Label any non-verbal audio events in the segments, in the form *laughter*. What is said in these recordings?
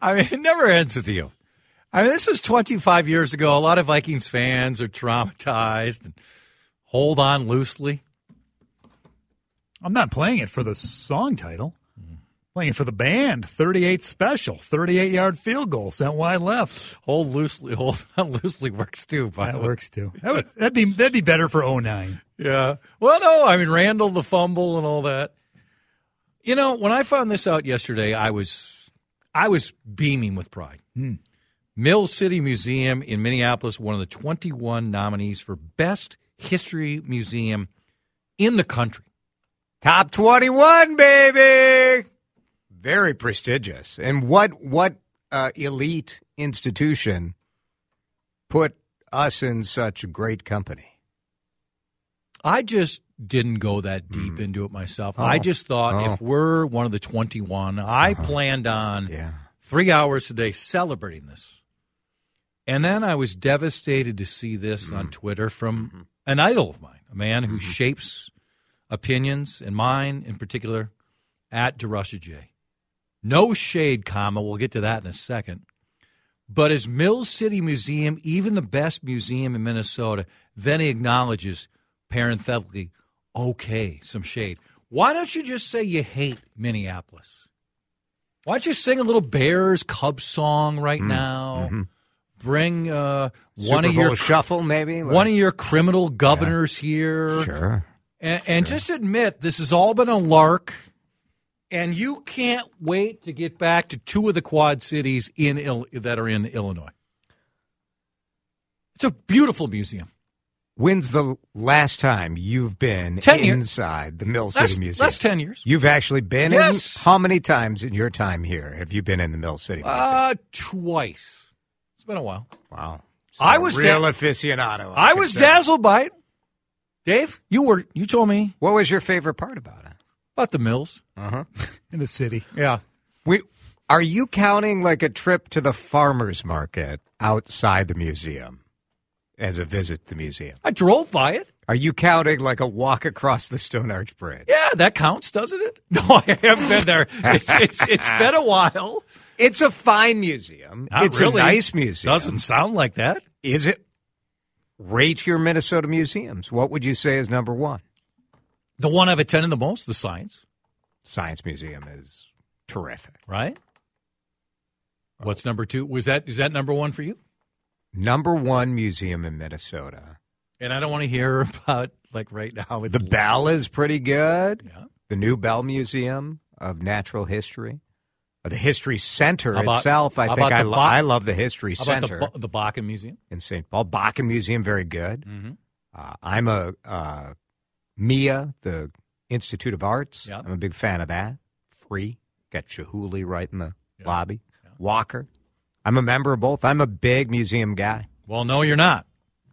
I mean, *laughs* it never ends with you. I mean, this is 25 years ago. A lot of Vikings fans are traumatized and hold on loosely. I'm not playing it for the song title. Playing it for the band. 38 special, 38 yard field goal sent wide left. Hold loosely, hold *laughs* on loosely works too. By That works too. That would, that'd be that'd be better for 09. Yeah. Well, no, I mean Randall the fumble and all that. You know, when I found this out yesterday, I was I was beaming with pride. Mill City Museum in Minneapolis, one of the 21 nominees for best history museum in the country. Top 21, baby. Very prestigious. And what what uh, elite institution put us in such great company? I just didn't go that deep mm-hmm. into it myself. I oh. just thought Oh. if we're one of the 21, I uh-huh. planned on Yeah. three hours a day celebrating this. And then I was devastated to see this on mm-hmm. Twitter from mm-hmm. an idol of mine, a man who shapes opinions, and mine in particular, at DeRusha J. No shade, comma. We'll get to that in a second. But as Mill City Museum, even the best museum in Minnesota, then he acknowledges parenthetically, okay, some shade. Why don't you just say you hate Minneapolis? Why don't you sing a little Bears Cubs song right now? Bring uh, one of your shuffle, maybe? one of your criminal governors here, Sure. and, and just admit this has all been a lark, and you can't wait to get back to two of the Quad Cities in Il- that are in Illinois. It's a beautiful museum. When's the last time you've been Ten years. inside the Mill City Last, Museum? last ten years. You've actually been Yes. in? How many times in your time here have you been in the Mill City Museum? Uh, twice. It's been a while. wow. I was real da- aficionado. I could was say. dazzled by it. Dave, you were. You told me What was your favorite part about it? about the mills. Uh huh. *laughs* in the city. Yeah. We, are you counting like a trip to the farmer's market outside the museum as a visit to the museum? I drove by it. Are you counting like a walk across the Stone Arch Bridge? Yeah, that counts, doesn't it? *laughs* No, I haven't been there. It's it's it's been a while. It's a fine museum. Not it's really. a nice museum. Doesn't sound like that. Is it? Rate your Minnesota museums. What would you say is number one? The one I've attended the most, the science, Science Museum is terrific. right? What's number two? Was that is that number one for you? Number one museum in Minnesota. And I don't want to hear *laughs* about like right now. It's The Bell is pretty good. Yeah. The New Bell Museum of Natural History. The History Center about- itself, I think I, lo- Ba- I love the History about Center the the Bakken Museum? in St. Paul. Bakken Museum, very good. Mm-hmm. Uh, I'm a uh, MIA, the Institute of Arts. Yeah. I'm a big fan of that. Free. Got Chihuly right in the Yeah. lobby. Walker. I'm a member of both. I'm a big museum guy. Well, no, you're not.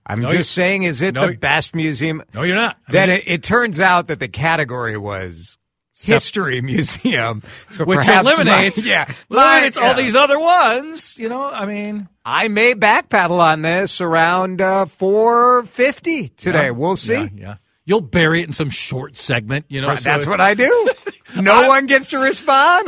I'm No, just saying, is it no, the best museum? No, you're not. I then mean, it, it turns out that the category was history *laughs* museum. So which perhaps my- eliminates *laughs* yeah, eliminates my- all these other ones. You know, I mean, I may backpedal on this around uh, 450 today. yeah, we'll see. Yeah, yeah. You'll bury it in some short segment. You know, Right, so That's what I do. *laughs* No one gets to respond.